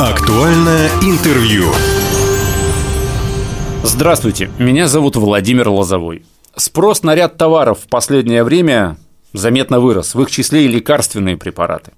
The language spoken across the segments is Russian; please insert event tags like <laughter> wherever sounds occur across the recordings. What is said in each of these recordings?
Актуальное интервью. Здравствуйте, меня зовут Владимир Лозовой. Спрос на ряд товаров в последнее время заметно вырос, в их числе и лекарственные препараты.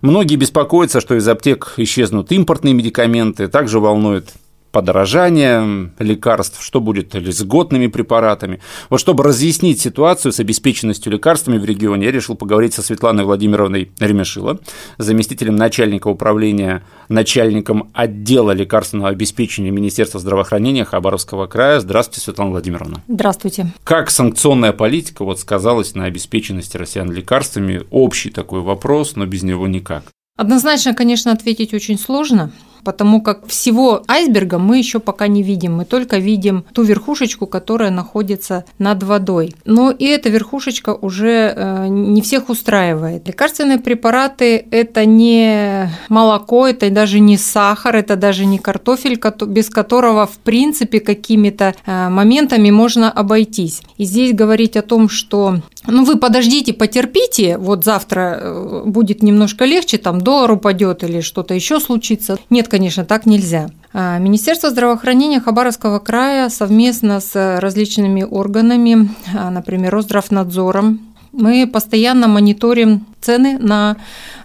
Многие беспокоятся, что из аптек исчезнут импортные медикаменты, также волнует подорожание лекарств, что будет с годными препаратами. Вот чтобы разъяснить ситуацию с обеспеченностью лекарствами в регионе, я решил поговорить со Светланой Владимировной Ремешило, заместителем начальника управления, начальником отдела лекарственного обеспечения Министерства здравоохранения Хабаровского края. Здравствуйте, Светлана Владимировна. Здравствуйте. Как санкционная политика вот сказалась на обеспеченности россиян лекарствами? Общий такой вопрос, но без него никак. Однозначно, конечно, ответить очень сложно потому как всего айсберга мы еще пока не видим, мы только видим ту верхушечку, которая находится над водой. Но и эта верхушечка уже э, не всех устраивает. Лекарственные препараты – это не молоко, это даже не сахар, это даже не картофель, без которого, в принципе, какими-то э, моментами можно обойтись. И здесь говорить о том, что ну вы подождите, потерпите, вот завтра э, будет немножко легче, там доллар упадет или что-то еще случится. Нет, конечно, так нельзя. А, Министерство здравоохранения Хабаровского края совместно с различными органами, а, например, Росздравнадзором, мы постоянно мониторим цены на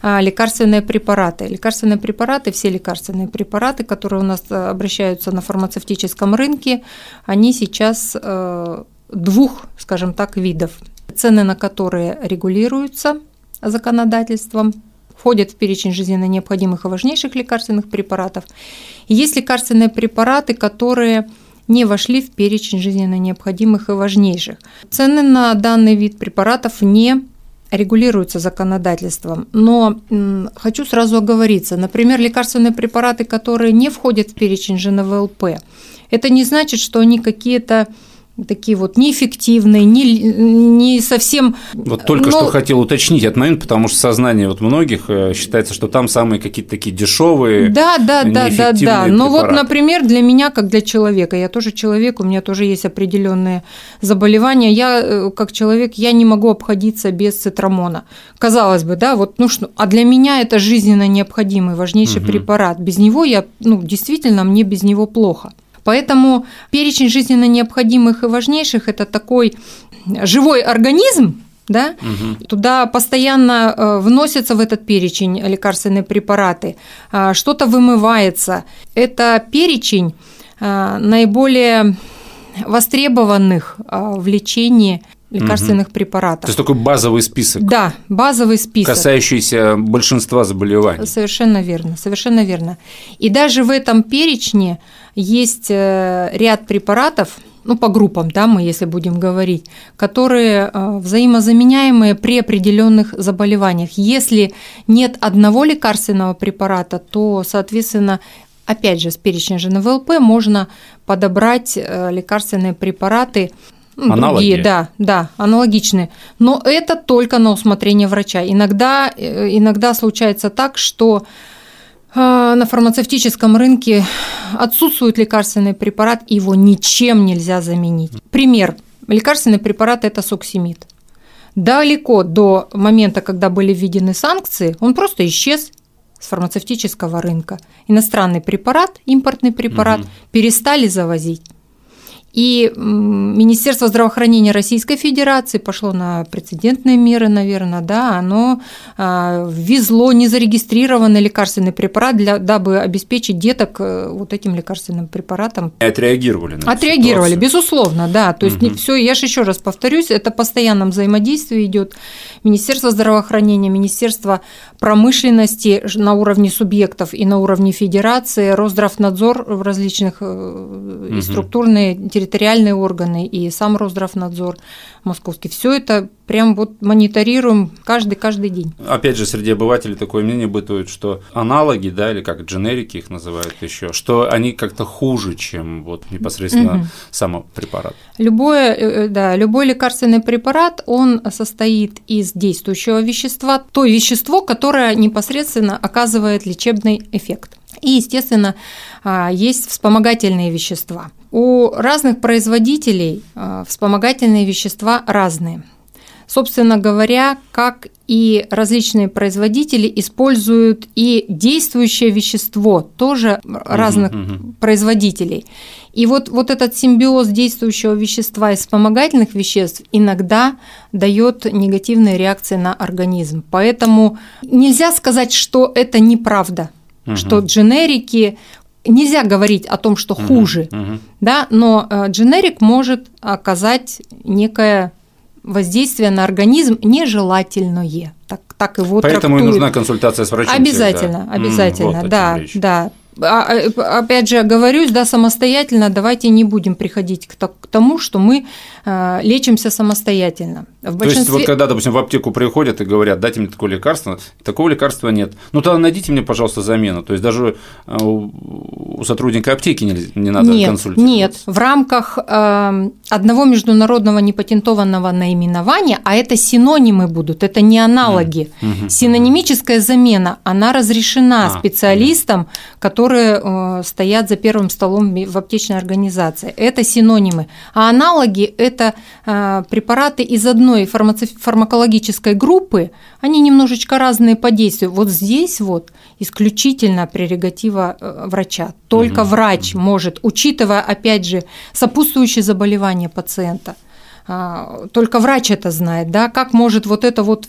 а, лекарственные препараты. Лекарственные препараты, все лекарственные препараты, которые у нас обращаются на фармацевтическом рынке, они сейчас э, двух, скажем так, видов цены на которые регулируются законодательством, входят в перечень жизненно необходимых и важнейших лекарственных препаратов. И есть лекарственные препараты, которые не вошли в перечень жизненно необходимых и важнейших. Цены на данный вид препаратов не регулируются законодательством. Но хочу сразу оговориться. Например, лекарственные препараты, которые не входят в перечень ЖНВЛП, это не значит, что они какие-то такие вот неэффективные, не, не совсем... Вот только но... что хотел уточнить этот момент, потому что сознание вот многих э, считается, что там самые какие-то такие дешевые. Да, да, да, да, да. Но вот, например, для меня, как для человека, я тоже человек, у меня тоже есть определенные заболевания. Я, э, как человек, я не могу обходиться без цитрамона. Казалось бы, да, вот, ну что, а для меня это жизненно необходимый, важнейший угу. препарат. Без него я, ну, действительно, мне без него плохо. Поэтому перечень жизненно необходимых и важнейших – это такой живой организм, да? Угу. Туда постоянно э, вносятся в этот перечень лекарственные препараты, а, что-то вымывается. Это перечень а, наиболее востребованных в лечении лекарственных угу. препаратов. То есть такой базовый список. Да, базовый список. Касающийся большинства заболеваний. Совершенно верно, совершенно верно. И даже в этом перечне есть э, ряд препаратов, ну, по группам, да, мы если будем говорить, которые э, взаимозаменяемые при определенных заболеваниях. Если нет одного лекарственного препарата, то, соответственно, опять же, с перечня ЖНВЛП можно подобрать э, лекарственные препараты, ну, Аналоги. другие, да, да, аналогичные. Но это только на усмотрение врача. Иногда, иногда случается так, что а, на фармацевтическом рынке отсутствует лекарственный препарат, и его ничем нельзя заменить. Пример. Лекарственный препарат – это суксимид. Далеко до момента, когда были введены санкции, он просто исчез с фармацевтического рынка. Иностранный препарат, импортный препарат угу. перестали завозить. И Министерство здравоохранения Российской Федерации пошло на прецедентные меры, наверное, да, оно а, ввезло незарегистрированный лекарственный препарат, для, дабы обеспечить деток э, вот этим лекарственным препаратом. И отреагировали на Отреагировали, ситуацию. безусловно, да. То есть угу. все, я же еще раз повторюсь, это постоянном взаимодействии идет Министерство здравоохранения, Министерство промышленности на уровне субъектов и на уровне федерации, Росздравнадзор в различных угу. структурные территории территориальные органы и сам Росздравнадзор московский. Все это прям вот мониторируем каждый каждый день. Опять же, среди обывателей такое мнение бытует, что аналоги, да, или как дженерики их называют еще, что они как-то хуже, чем вот непосредственно угу. сам препарат. Любое, э, э, да, любой лекарственный препарат, он состоит из действующего вещества, то вещество, которое непосредственно оказывает лечебный эффект. И, естественно, а, есть вспомогательные вещества. У разных производителей а, вспомогательные вещества разные. собственно говоря, как и различные производители используют и действующее вещество тоже разных мгм. производителей. И вот, вот этот симбиоз действующего вещества и вспомогательных веществ иногда дает негативные реакции на организм. Поэтому нельзя сказать, что это неправда, Мгм. что дженерики нельзя говорить о том, что хуже, Мгм. да, но э, дженерик может оказать некое воздействие на организм нежелательное. Так, так его Поэтому и трактуют. нужна консультация с врачом. Обязательно, всегда. Обязательно, вот о чем да, да. А, а, Опять же, оговорюсь, да, самостоятельно давайте не будем приходить к тому, что мы э, лечимся самостоятельно. В То есть, большинстве... вот когда, допустим, в аптеку приходят и говорят, дайте мне такое лекарство, такого лекарства нет. Ну, тогда найдите мне, пожалуйста, замену. То есть, даже э, у сотрудника аптеки не, не надо нет, консультироваться. нет, в рамках э, одного международного непатентованного наименования, а это синонимы будут, это не аналоги. Мгм. Синонимическая замена, она разрешена А, специалистам, которые э, стоят за первым столом в аптечной организации. Это синонимы. А аналоги – это э, препараты из одной фармаци- фармакологической группы, они немножечко разные по действию. Вот здесь вот исключительно прерогатива э, врача. Только Мгм. врач может, учитывая, опять же, сопутствующие заболевания пациента, а, только врач это знает, да, как может вот это вот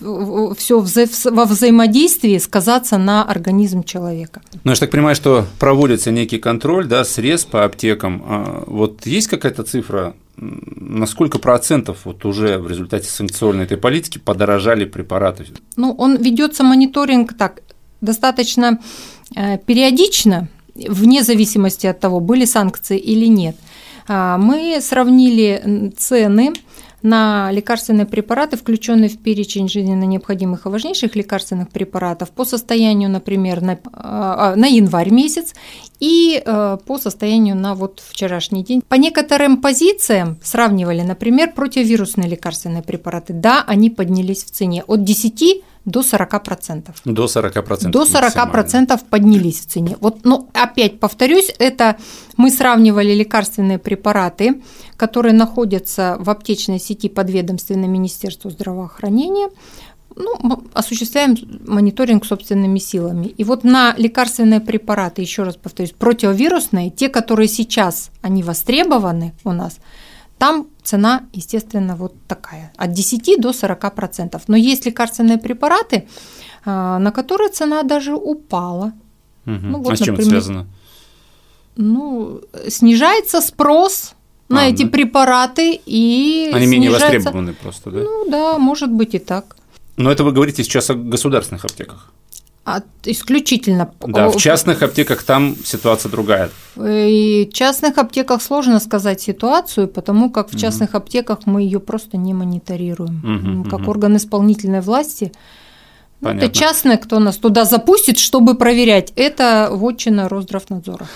все во взаимодействии сказаться на организм человека. Ну, я же так понимаю, что проводится некий контроль, да, срез по аптекам. А Вот есть какая-то цифра, на сколько процентов вот уже в результате санкционной этой политики подорожали препараты? Ну, он ведется мониторинг так достаточно э, периодично, вне зависимости от того, были санкции или нет. А, Мы сравнили цены на лекарственные препараты, включенные в перечень жизненно необходимых и важнейших лекарственных препаратов по состоянию, например, на, а, на январь месяц и э, по состоянию на вот вчерашний день. По некоторым позициям сравнивали, например, противовирусные лекарственные препараты. Да, они поднялись в цене от 10 до 40%. До 40%. До 40% поднялись в цене. Вот, но опять повторюсь, это мы сравнивали лекарственные препараты, которые находятся в аптечной сети подведомственной Министерству здравоохранения. Ну, осуществляем мониторинг собственными силами. И вот на лекарственные препараты, еще раз повторюсь, противовирусные, те, которые сейчас, они востребованы у нас, там цена, естественно, вот такая, от 10 до 40%. Но есть лекарственные препараты, а, на которые цена даже упала. Мгм. Ну, вот, а с чем это например, связано? Ну, снижается спрос на А, эти да. препараты и Они менее востребованы просто, да? Ну да, может быть и так. Но это вы говорите сейчас о государственных аптеках. А исключительно Да, в частных аптеках там ситуация другая. И в частных аптеках сложно сказать ситуацию, потому как в частных аптеках мы ее просто не мониторируем. Мгм, как мгм. орган исполнительной власти. Ну, это частное, кто нас туда запустит, чтобы проверять. Это вотчина Росздравнадзора.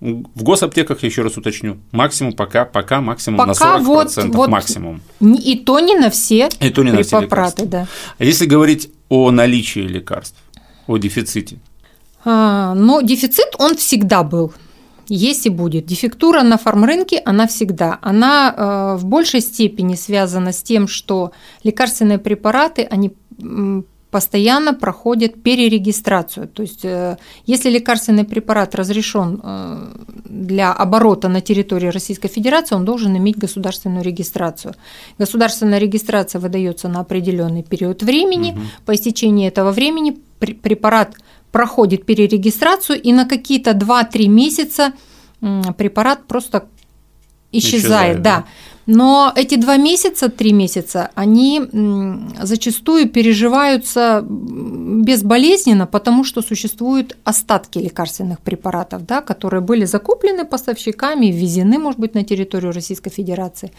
В госаптеках, еще раз уточню, максимум пока, пока максимум на Пока 40% вот- вот максимум. И то не на все И то не на все препараты, лекарства. да. А если говорить о наличии лекарств, о дефиците, А, но дефицит, он всегда был. Есть и будет. Дефектура на фармрынке, она всегда. Она э, в большей степени связана с тем, что лекарственные препараты, они постоянно проходят перерегистрацию. То есть, э, если лекарственный препарат разрешен э, для оборота на территории Российской Федерации, он должен иметь государственную регистрацию. Государственная регистрация выдается на определенный период времени. Мгм. По истечении этого времени препарат проходит перерегистрацию, и на какие-то 2-3 месяца препарат просто исчезает. Исчезает, да. да. Но эти два месяца, три месяца, они зачастую переживаются безболезненно, потому что существуют остатки лекарственных препаратов, да, которые были закуплены поставщиками, ввезены, может быть, на территорию Российской Федерации.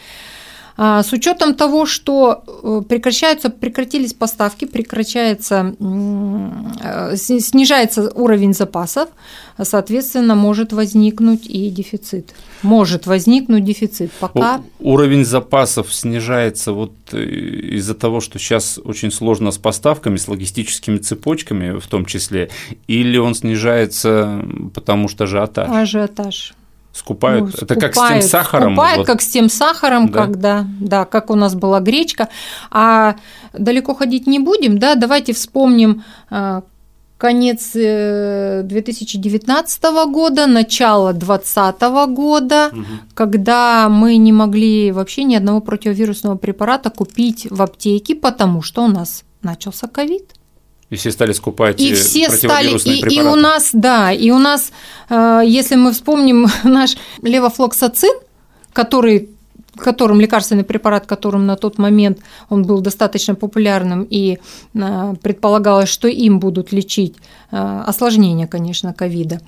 А, С учетом того, что э, прекращаются, прекратились поставки, прекращается, э, снижается уровень запасов, соответственно, может возникнуть и дефицит. Может возникнуть дефицит. Пока уровень запасов снижается вот э, из-за того, что сейчас очень сложно с поставками, с логистическими цепочками в том числе, или он снижается потому что ажиотаж? ажиотаж. Скупают. Ну, это как с тем сахаром. Скупают, вот. как с тем сахаром, да? когда, да, как у нас была гречка. А далеко ходить не будем, да, давайте вспомним а, конец 2019 э, года, начало 2020 года, угу. когда мы не могли вообще ни одного противовирусного препарата купить в аптеке, потому что у нас начался ковид. И все стали скупать и э, все стали, и, и у нас, да, и у нас, э, если мы вспомним <laughs> наш левофлоксацин, который которым лекарственный препарат, которым на тот момент он был достаточно популярным, и э, предполагалось, что им будут лечить осложнения, конечно, ковида.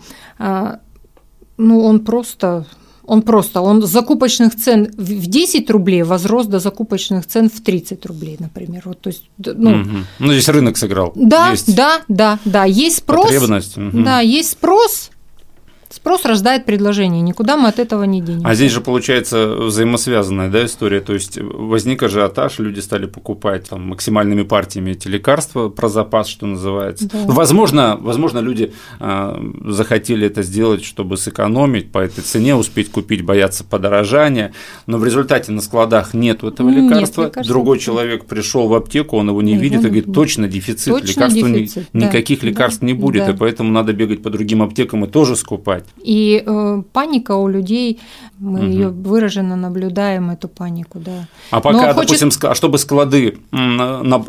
Ну, он просто он просто, он закупочных цен в 10 рублей возрос до закупочных цен в 30 рублей, например. Вот, то есть, ну, угу. ну, здесь рынок сыграл. Да, есть да, да, да. Есть спрос. Потребность. Угу. Да, есть спрос, Спрос рождает предложение, никуда мы от этого не денемся. А здесь же получается взаимосвязанная да, история, то есть возник ажиотаж, люди стали покупать там, максимальными партиями эти лекарства про запас, что называется. Да. Возможно, возможно, люди э, захотели это сделать, чтобы сэкономить по этой цене, успеть купить, бояться подорожания, но в результате на складах нет этого нет, лекарства, лекарства. другой человек пришел в аптеку, он его не его видит и говорит, точно дефицит, точно лекарств дефицит, ни, да, никаких лекарств да, не будет, да. и поэтому надо бегать по другим аптекам и тоже скупать. И э, паника у людей, мы угу. ее выраженно наблюдаем, эту панику, да. А пока, хочет... допустим, а чтобы склады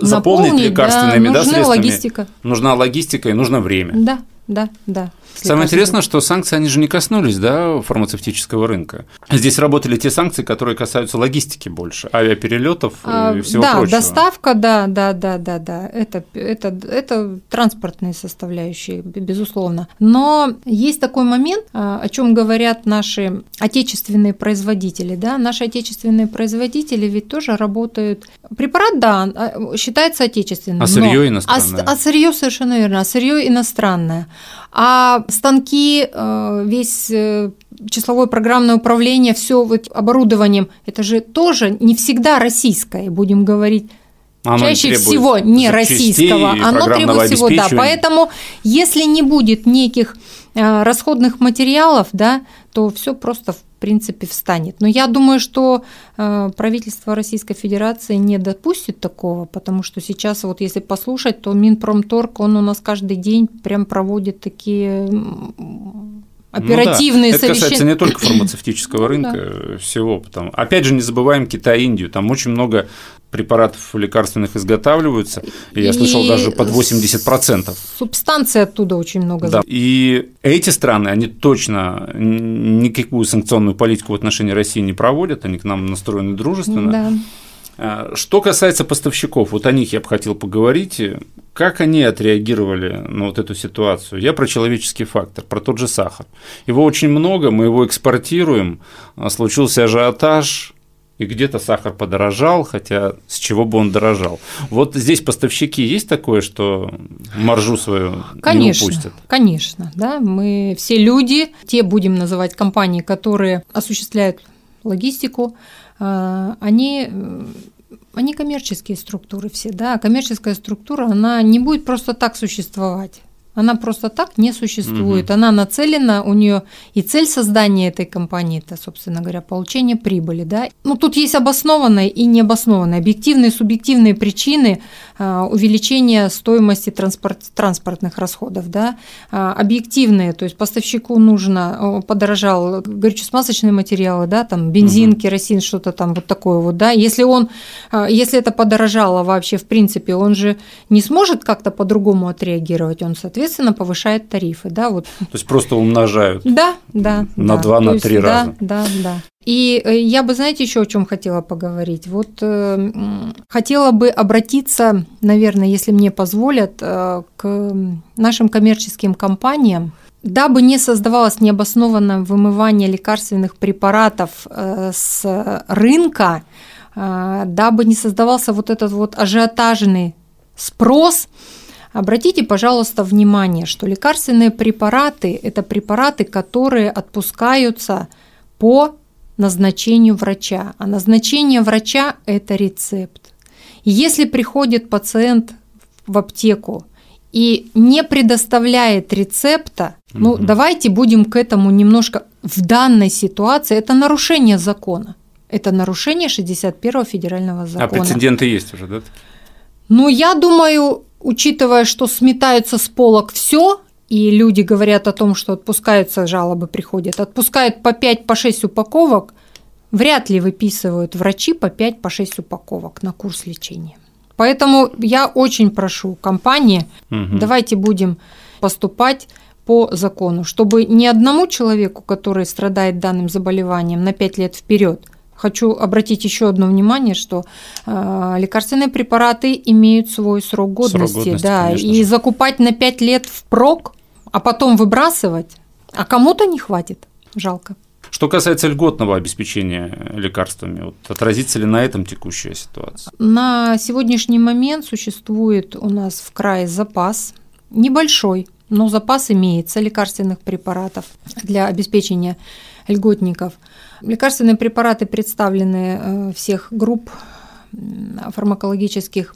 заполнить лекарственными да, да, средствами, логистика. нужна логистика и нужно время. Да, да, да. Самое интересное, что санкции, они же не коснулись да, фармацевтического рынка. Здесь работали те санкции, которые касаются логистики больше, авиаперелетов а, и всего да, прочего. Да, доставка, да, да, да, да, да. Это, это, это транспортные составляющие, безусловно. Но есть такой момент, а, о чем говорят наши отечественные производители. Да? Наши отечественные производители ведь тоже работают. Препарат, да, а, считается отечественным. А сырье иностранное. А, а сырье совершенно верно. А сырье иностранное. А станки, э, весь э, числовое программное управление, все вот оборудованием, это же тоже не всегда российское, будем говорить оно чаще всего не российского, оно требует всего, да. Поэтому, если не будет неких э, расходных материалов, да, то все просто в принципе встанет. Но я думаю, что правительство Российской Федерации не допустит такого, потому что сейчас вот если послушать, то Минпромторг, он у нас каждый день прям проводит такие оперативные ну, да. Это касается не только фармацевтического <coughs> ну рынка, да. всего. Потому... Опять же, не забываем Китай, Индию. Там очень много препаратов лекарственных изготавливаются, и я слышал даже под 80%. Субстанции оттуда очень много. Да. И эти страны, они точно никакую санкционную политику в отношении России не проводят, они к нам настроены дружественно. Да. А, что касается поставщиков, вот о них я бы хотел поговорить. Как они отреагировали на вот эту ситуацию? Я про человеческий фактор, про тот же сахар. Его очень много, мы его экспортируем, случился ажиотаж, и где-то сахар подорожал, хотя с чего бы он дорожал. Вот здесь поставщики есть такое, что маржу свою конечно, не упустят? Конечно, да, мы все люди, те будем называть компании, которые осуществляют логистику, а, они они коммерческие структуры все, да, коммерческая структура, она не будет просто так существовать. Она просто так не существует. Угу. Она нацелена, у нее и цель создания этой компании это, собственно говоря, получение прибыли. Да? Ну, тут есть обоснованные и необоснованные, объективные и субъективные причины а, увеличения стоимости транспорт, транспортных расходов. Да? А, объективные, то есть поставщику нужно, подорожал горюче-смазочные материалы, да, там бензин, угу. керосин, что-то там вот такое вот. Да? Если, он, а, если это подорожало вообще в принципе, он же не сможет как-то по-другому отреагировать, он, соответственно, соответственно, повышает тарифы. Да, вот. То есть просто умножают да, да, на да. 2, на 3 есть, раза. Да, да, да. И э, я бы, знаете, еще о чем хотела поговорить. Вот э, хотела бы обратиться, наверное, если мне позволят, э, к нашим коммерческим компаниям, дабы не создавалось необоснованное вымывание лекарственных препаратов э, с рынка, э, дабы не создавался вот этот вот ажиотажный спрос, Обратите, пожалуйста, внимание, что лекарственные препараты – это препараты, которые отпускаются по назначению врача, а назначение врача – это рецепт. И если приходит пациент в аптеку и не предоставляет рецепта, ну, давайте будем к этому немножко в данной ситуации это нарушение закона. Это нарушение 61 федерального А закона. прецеденты есть уже, да? Ну, я думаю, учитывая, что сметаются с полок все, и люди говорят о том, что отпускаются, жалобы приходят, отпускают по 5 по 6 упаковок, вряд ли выписывают врачи по 5 по 6 упаковок на курс лечения. Поэтому я очень прошу компании, Мгм. давайте будем поступать по закону, чтобы ни одному человеку, который страдает данным заболеванием на 5 лет вперед, хочу обратить еще одно внимание, что э, лекарственные препараты имеют свой срок годности, годности, да, и же. закупать на 5 лет впрок, а потом выбрасывать, а кому-то не хватит, жалко. Что касается льготного обеспечения лекарствами, вот отразится ли на этом текущая ситуация? На сегодняшний момент существует у нас в крае запас, небольшой, но запас имеется лекарственных препаратов для обеспечения льготников. Лекарственные препараты представлены э, всех групп фармакологических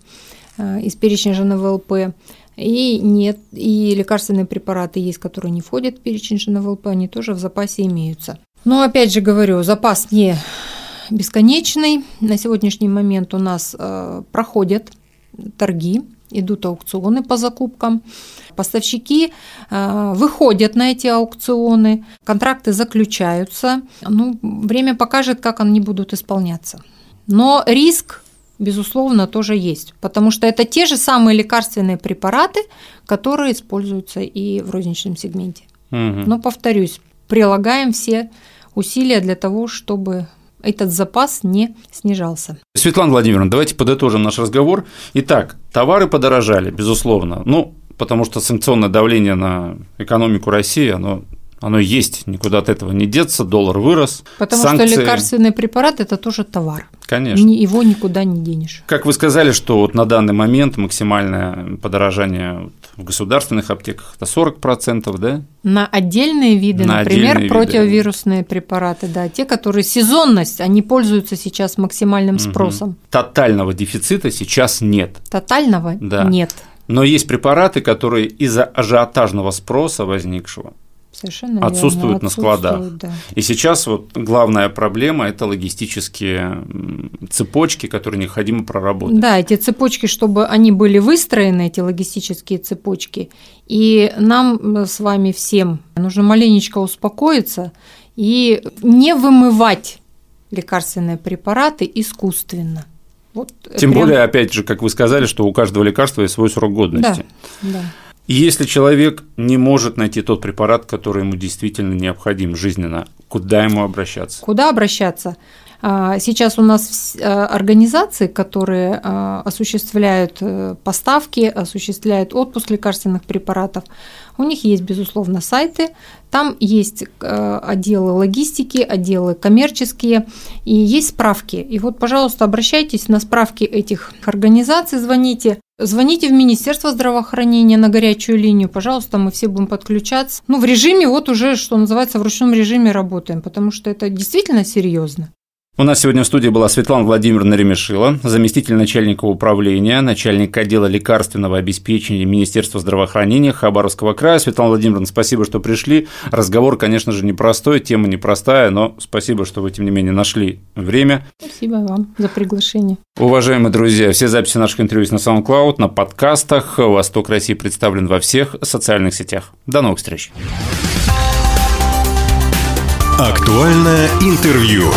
э, из перечня ЖНВЛП. И нет, и лекарственные препараты есть, которые не входят в перечень ЖНВЛП, они тоже в запасе имеются. Но опять же говорю, запас не бесконечный. На сегодняшний момент у нас э, проходят торги, идут аукционы по закупкам. Поставщики э, выходят на эти аукционы, контракты заключаются. Ну, время покажет, как они будут исполняться. Но риск, безусловно, тоже есть, потому что это те же самые лекарственные препараты, которые используются и в розничном сегменте. Мгм. Но, повторюсь, прилагаем все усилия для того, чтобы этот запас не снижался. Светлана Владимировна, давайте подытожим наш разговор. Итак, товары подорожали, безусловно. Ну, потому что санкционное давление на экономику России, оно, оно есть, никуда от этого не деться, доллар вырос. Потому санкции- что лекарственный препарат – это тоже товар. Конечно. Его никуда не денешь. Как вы сказали, что вот на данный момент максимальное подорожание в государственных аптеках это 40%, да? На отдельные виды, На например, отдельные виды. противовирусные препараты, да, те, которые сезонность, они пользуются сейчас максимальным спросом. Тотального дефицита сейчас нет. Тотального Да. нет. Но есть препараты, которые из-за ажиотажного спроса возникшего Совершенно верно, Отсутствуют на складах. да. И сейчас вот главная проблема – это логистические цепочки, которые необходимо проработать. Да, эти цепочки, чтобы они были выстроены, эти логистические цепочки, и нам с вами всем нужно маленечко успокоиться и не вымывать лекарственные препараты искусственно. Вот Тем прям- более, опять же, как вы сказали, что у каждого лекарства есть свой срок да, годности. да. Если человек не может найти тот препарат, который ему действительно необходим жизненно, куда ему обращаться? Куда обращаться? А, Сейчас у нас а, организации, которые а, осуществляют э, поставки, осуществляют отпуск лекарственных препаратов, у них есть, безусловно, сайты, там есть э, отделы логистики, отделы коммерческие, и есть справки. И вот, пожалуйста, обращайтесь на справки этих организаций, звоните. Звоните в Министерство здравоохранения на горячую линию, пожалуйста, мы все будем подключаться. Ну, в режиме, вот уже, что называется, в ручном режиме работаем, потому что это действительно серьезно. У нас сегодня в студии была Светлана Владимировна Ремешила, заместитель начальника управления, начальник отдела лекарственного обеспечения Министерства здравоохранения Хабаровского края. Светлана Владимировна, спасибо, что пришли. Разговор, конечно же, непростой, тема непростая, но спасибо, что вы, тем не менее, нашли время. Спасибо вам за приглашение. Уважаемые друзья, все записи наших интервью есть на SoundCloud, на подкастах. «Восток России» представлен во всех социальных сетях. До новых встреч! Актуальное интервью.